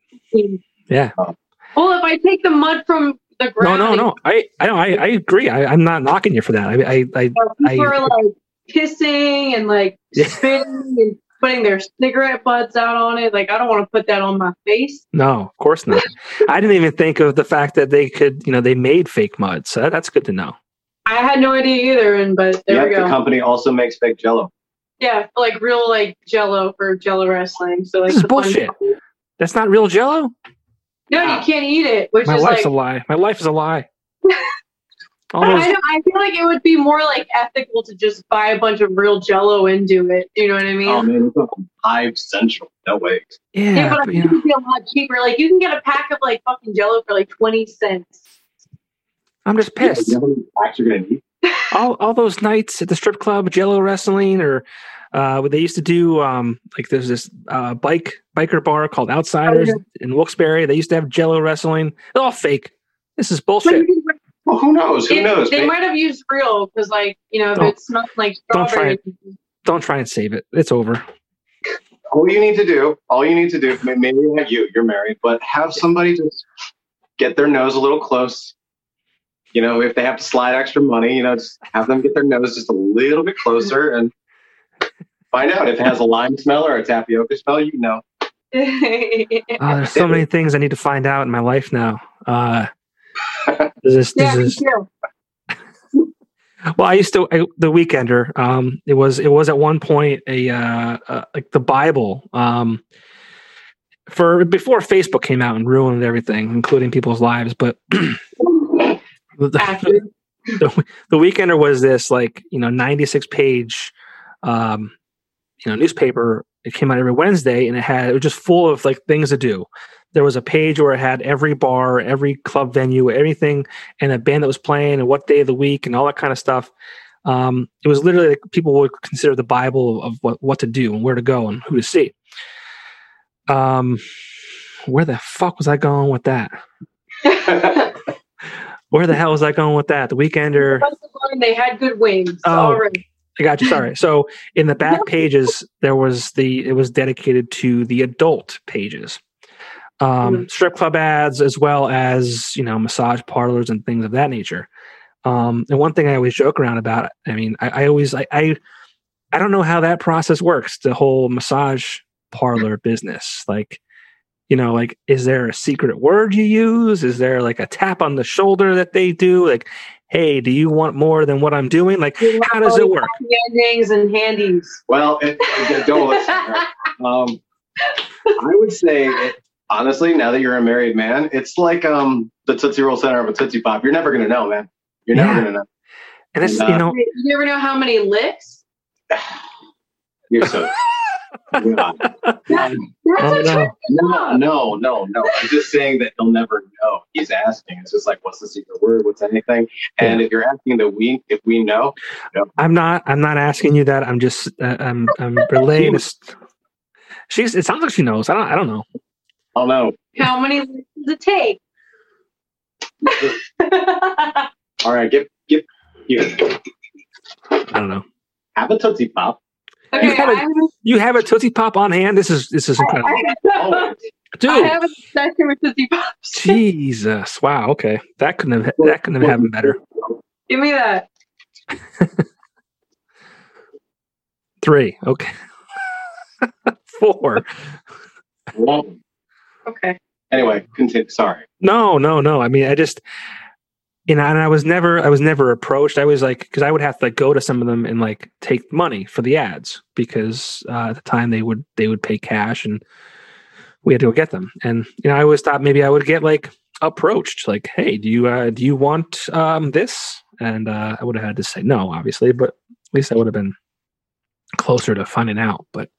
Yeah. well, if I take the mud from the ground, no, no. No. I, I, know, I, I agree. I, I'm not knocking you for that. I, I, I people I- are like pissing and like Yeah. spitting and putting their cigarette butts out on it. Like I don't want to put that on my face. no, of course not. I didn't even think of the fact that they could, you know, they made fake mud. So that's good to know. I had no idea either, and but there Yep, we go. the company also makes fake Jello. Yeah, like real like Jello for Jello wrestling. So like This is the fun- bullshit. That's not real Jello. No, you can't eat it, which My is life's like a lie. My life is a lie. All I, know, I feel like it would be more like ethical to just buy a bunch of real Jello and do it. You know what I mean? Oh man, it's on Hive Central. No way. yeah, yeah, but I but, think it'd be a lot cheaper. Like you can get a pack of like fucking Jello for like twenty cents. I'm just pissed. You know how many packs you're gonna need? All all those nights at the strip club, Jello wrestling, or uh, what they used to do. Um, like there's this uh, bike biker bar called Outsiders Oh, in Wilkes-Barre. They used to have Jello wrestling. It's all fake. This is bullshit. Well, who knows? Who it- knows? They Maybe- might have used real because, like, you know, if Don't- it smells like don't try strawberry. it. don't try and save it. It's over. All you need to do, all you need to do, maybe not you, you're married, but have somebody just get their nose a little close. You know, if they have to slide extra money, you know, just have them get their nose just a little bit closer and find out if it has a lime smell or a tapioca smell. You know. Oh, there's so many things I need to find out in my life now. Uh, this is, yeah, this is, well, I used to I, the Weekender. Um, it was it was at one point a uh, uh, like the Bible. Um, for before Facebook came out and ruined everything, including people's lives. But the, the Weekender was this like you know 96 page um, you know newspaper. It came out every Wednesday, and it had it was just full of like things to do. There was a page where it had every bar, every club venue, everything, and a band that was playing, and what day of the week, and all that kind of stuff. Um, it was literally like people would consider the Bible of what, what to do and where to go and who to see. Um, where the fuck was I going with that? Where the hell was I going with that? The Weekender. they had good wings. Oh. Right. I got you. Sorry. So in the back pages, there was the it was dedicated to the adult pages, um, Mhm. strip club ads, as well as you know massage parlors and things of that nature. Um, and one thing I always joke around about, I mean, I, I always I, I I don't know how that process works. The whole massage parlor business, like you know, like is there a secret word you use? Is there like a tap on the shoulder that they do? Like, hey, do you want more than what I'm doing? Like, how does it work? Happy endings and handies. Well, it, it- don't listen. Um, I would say, it, honestly, now that you're a married man, it's like um, the Tootsie Roll center of a Tootsie Pop. You're never gonna know, man. You're never Yeah. gonna know. And it's And, you uh, know, you never know how many licks. You're so. God. That's Oh, a no. No, no, no, no. I'm just saying that he'll never know. He's asking. It's just like, what's the secret word? What's anything? And if you're asking that we, if we know, I'm not. I'm not asking you that. I'm just. Uh, I'm. I'm relaying. This. She's. It sounds like she knows. I don't. I don't know. I'll know. How many does it take? All right, Give. Give. here. I don't know. Have a Tootsie Pop. Okay, You gotta- I have, You have a Tootsie Pop on hand. This is. This is incredible, I, Always. I dude. have a oh. obsession with Tootsie Pops. Jesus. Wow. Okay. That couldn't have. That couldn't have happened better. Give me that. Three. Okay. Four. Well, Okay. anyway, continue. Sorry. No. No. No. I mean, I just. You know, and I was never. I was never approached. I was like, because I would have to like go to some of them and like take money for the ads because uh, at the time they would they would pay cash and we had to go get them. And you know, I always thought maybe I would get like approached, like, "Hey, do you uh, do you want um, this?" And uh, I would have had to say no, obviously, but at least I would have been closer to finding out. But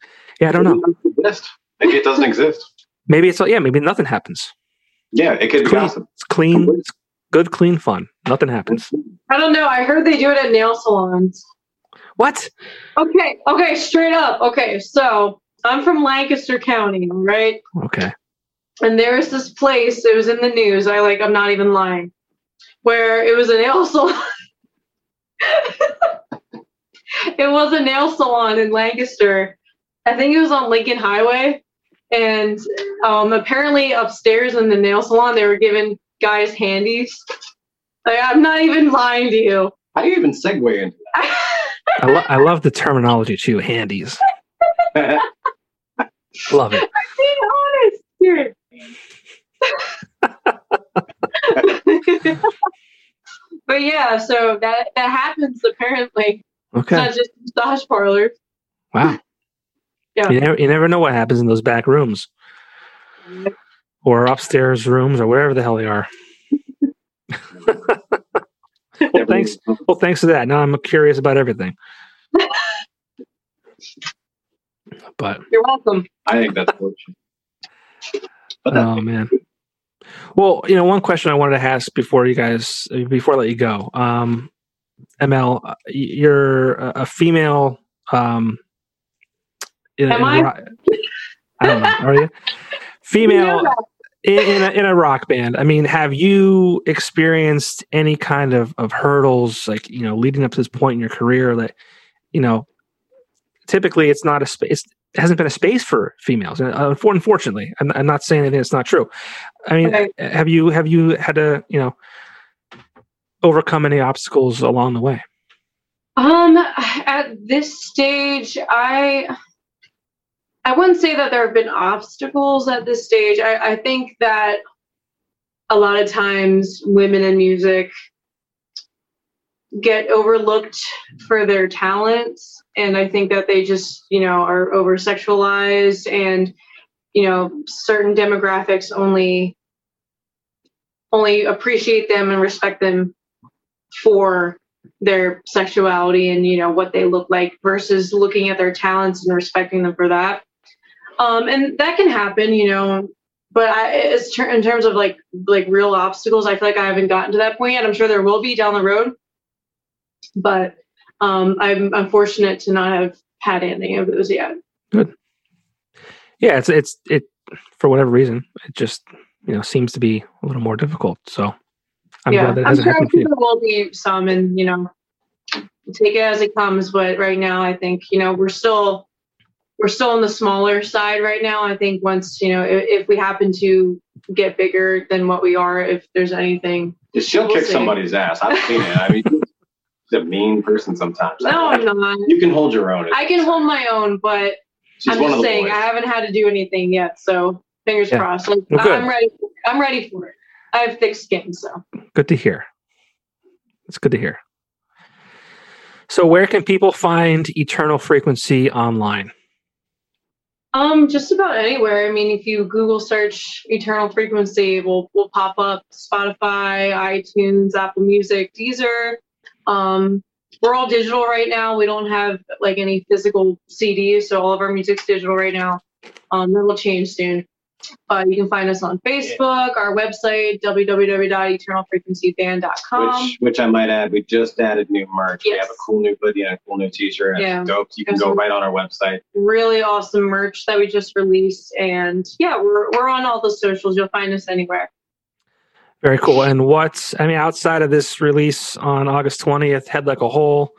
yeah, I don't know. It doesn't exist. Maybe it doesn't exist. Maybe it's yeah, maybe nothing happens. Yeah, it could be Clean. gossip. It's clean. It's good, clean fun. Nothing happens. I don't know. I heard they do it at nail salons. What? Okay. Okay. Straight up. Okay. So I'm from Lancaster County, right? Okay. And there's this place. It was in the news. I like. I'm not even lying. Where it was a nail salon. it was a nail salon in Lancaster. I think it was on Lincoln Highway. And um, apparently upstairs in the nail salon, they were giving guys handies. Like, I'm not even lying to you. How do you even segue into I, lo- I love the terminology too. Handies. Love it. being honest here. but yeah, so that that happens apparently. It's Okay. not just massage parlors. Wow. Yeah. You never, you never know what happens in those back rooms or upstairs rooms or wherever the hell they are. well, thanks. Well, thanks to that. Now I'm curious about everything. But You're welcome. I think that's bullshit. But oh man. Well, you know, one question I wanted to ask before you guys, before I let you go, um, Emelle, uh, you're a a female. Um, in, Am in I? I don't know. Are you female? In, in, a, in a rock band i mean have you experienced any kind of, of hurdles like you know leading up to this point in your career that you know typically it's not a space. It hasn't been a space for females, and uh, unfortunately, I'm, I'm not saying anything that's not true. I mean, Okay. have you have you had to you know overcome any obstacles along the way? Um, at this stage, I I wouldn't say that there have been obstacles at this stage. I, I think that a lot of times women in music get overlooked for their talents, and I think that they just you know are over sexualized, and you know certain demographics only only appreciate them and respect them for their sexuality and you know what they look like versus looking at their talents and respecting them for that um and that can happen you know but i it's ter- in terms of like like real obstacles i feel like i haven't gotten to that point yet i'm sure there will be down the road but um i'm i'm fortunate to not have had anything of those yet Good. Yeah, it's it's it for whatever reason it just you know seems to be a little more difficult. So I'm yeah glad that i'm hasn't sure happened you. there will be some and you know take it as it comes but right now i think you know we're still we're still on the smaller side right now i think once you know if, if we happen to get bigger than what we are if there's anything She'll We'll kick see. somebody's ass. I've seen it. I mean, she's a mean person sometimes. no i'm not You can hold your own. i can hold my own but She's i'm one of just the saying boys. i haven't had to do anything yet so fingers Yeah. crossed like, Well, i'm ready i'm ready for it i have thick skin so Good to hear. It's good to hear. So where can people find Eternal Frequency online? Um, just about anywhere. I mean, if you Google search Eternal Frequency, will will pop up Spotify, iTunes, Apple Music, Deezer. Um, we're all digital right now. We don't have like any physical CDs, so all of our music's digital right now. Um, that will change soon. Uh, you can find us on Facebook, our website, www.eternalfrequencyband.com. Which, which I might add, we just added new merch. Yes. We have a cool new hoodie and a cool new T-shirt. and Yeah. It's dope. You can go right on our website. Really awesome merch that we just released, and yeah, we're we're on all the socials. You'll find us anywhere. Very cool. And what's I mean, outside of this release on August 20th, Head Like a Hole,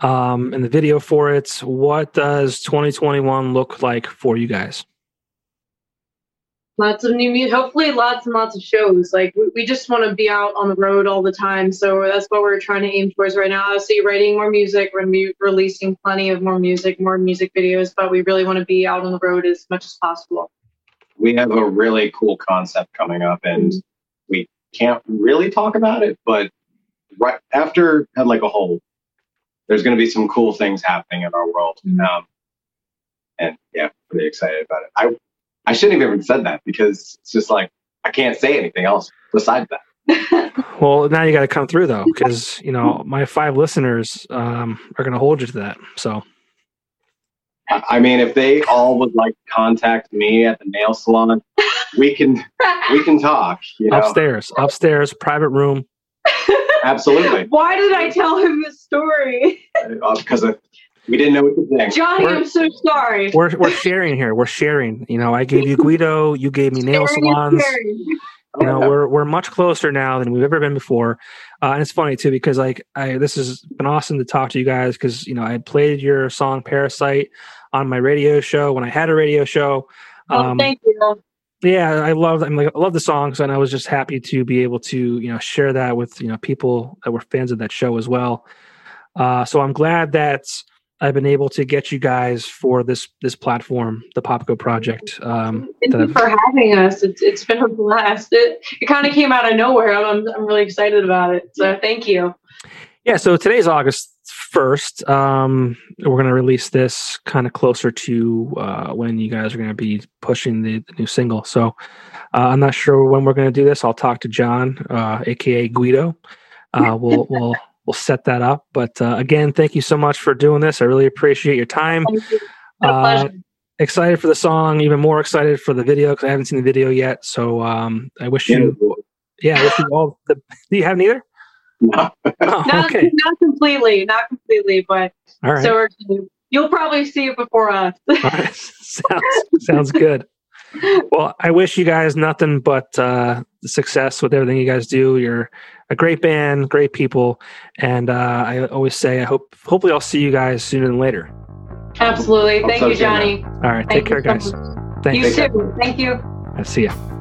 um, and the video for it, what does 2021 look like for you guys? Lots of new music hopefully lots and lots of shows like we, we just want to be out on the road all the time so that's what we're trying to aim towards right now obviously writing more music we're going to be releasing plenty of more music more music videos but we really want to be out on the road as much as possible We have a really cool concept coming up, and Mm-hmm. we can't really talk about it. But right after Head Like a Hole, there's going to be some cool things happening in our world. Mhm. Um, and yeah, pretty excited about it. I I shouldn't have even said that because it's just like I can't say anything else besides that. Well, now you got to come through though, because you know my five listeners um, are going to hold you to that. So I I mean, if they all would like to contact me at the nail salon, we can we can talk. You know, upstairs, upstairs, private room. absolutely, why did i tell him this story because we didn't know what to think. johnny We're- i'm so sorry We're we're sharing here. We're sharing. You know, I gave you Guido, you gave me nail Sharing is salons. you know Oh, we're we're much closer now than we've ever been before uh, and it's funny too because like i this has been awesome to talk to you guys because you know i played your song parasite on my radio show when i had a radio show oh, um, thank you yeah i love i'm like i love the songs and i was just happy to be able to you know share that with you know people that were fans of that show as well uh, so i'm glad that i've been able to get you guys for this this platform the popko project um, Thank you for having us. It's it's been a blast. It it kind of came out of nowhere. I'm I'm, really excited about it. So thank you. Yeah, so today's August 1st. Um, we're going to release this kind of closer to uh, when you guys are going to be pushing the, the new single. So uh, I'm not sure when we're going to do this. I'll talk to John, uh, aka Guido. Uh, we'll we'll we'll set that up. But uh, again, thank you so much for doing this. I really appreciate your time. Thank you. Uh, excited for the song, even more excited for the video because I haven't seen the video yet. So um, I wish you, yeah, I wish you all the. Do you have neither? No. Oh, Not okay, not completely, not completely, but all right. so you'll probably see it before us. All right. sounds sounds good. Well, I wish you guys nothing but uh, success with everything you guys do. You're a great band, great people, and uh, I always say I hope hopefully I'll see you guys sooner than later. Absolutely. Thank you. Johnny. All right, Thank take care, you so guys. much. Thanks. You too. Thank you. I see ya.